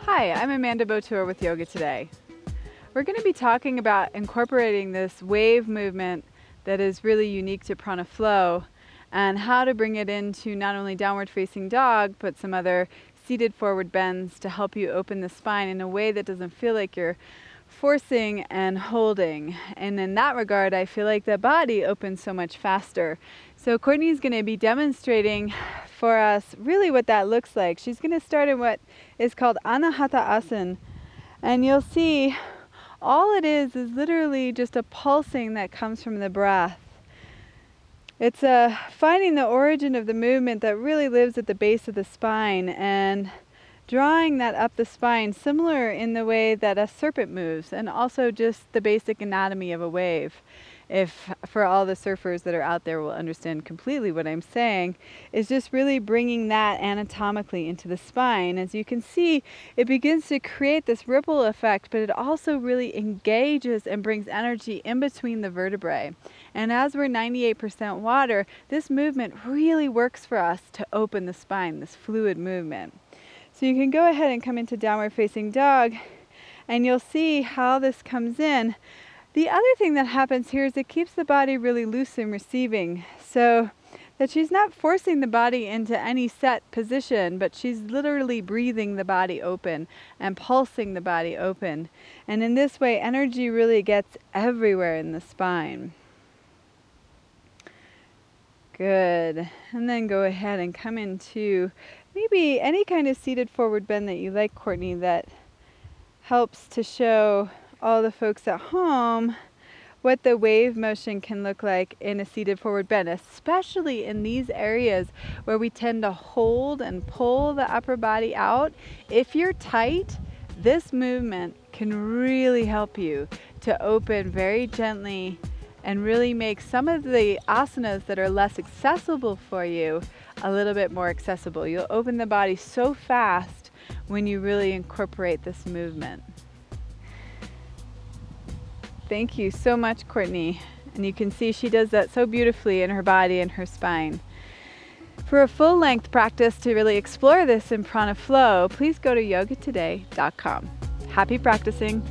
Hi, I'm Amanda Botur with Yoga Today. We're going to be talking about incorporating this wave movement that is really unique to prana flow and how to bring it into not only downward facing dog but some other seated forward bends to help you open the spine in a way that doesn't feel like you're forcing and holding. And in that regard, I feel like the body opens so much faster. So Courtney's going to be demonstrating for us really what that looks like. She's going to start in what is called Anahata Asana. And you'll see all it is is literally just a pulsing that comes from the breath. It's a uh, finding the origin of the movement that really lives at the base of the spine and drawing that up the spine, similar in the way that a serpent moves, and also just the basic anatomy of a wave if for all the surfers that are out there will understand completely what I'm saying, is just really bringing that anatomically into the spine. As you can see, it begins to create this ripple effect, but it also really engages and brings energy in between the vertebrae. And as we're 98% water, this movement really works for us to open the spine, this fluid movement. You can go ahead and come into downward facing dog and you'll see how this comes in the other thing that happens here is it keeps the body really loose and receiving. So that she's not forcing the body into any set position, but she's literally breathing the body open and pulsing the body open. And in this way, energy really gets everywhere in the spine. Good. And then go ahead and come into maybe any kind of seated forward bend that you like, Courtney, that helps to show all the folks at home what the wave motion can look like in a seated forward bend, especially in these areas where we tend to hold and pull the upper body out. If you're tight, this movement can really help you to open very gently and really make some of the asanas that are less accessible for you a little bit more accessible. You'll open the body so fast when you really incorporate this movement. Thank you so much, Courtney. And you can see she does that so beautifully in her body and her spine. For a full length practice to really explore this in prana flow, please go to yogatoday.com. Happy practicing.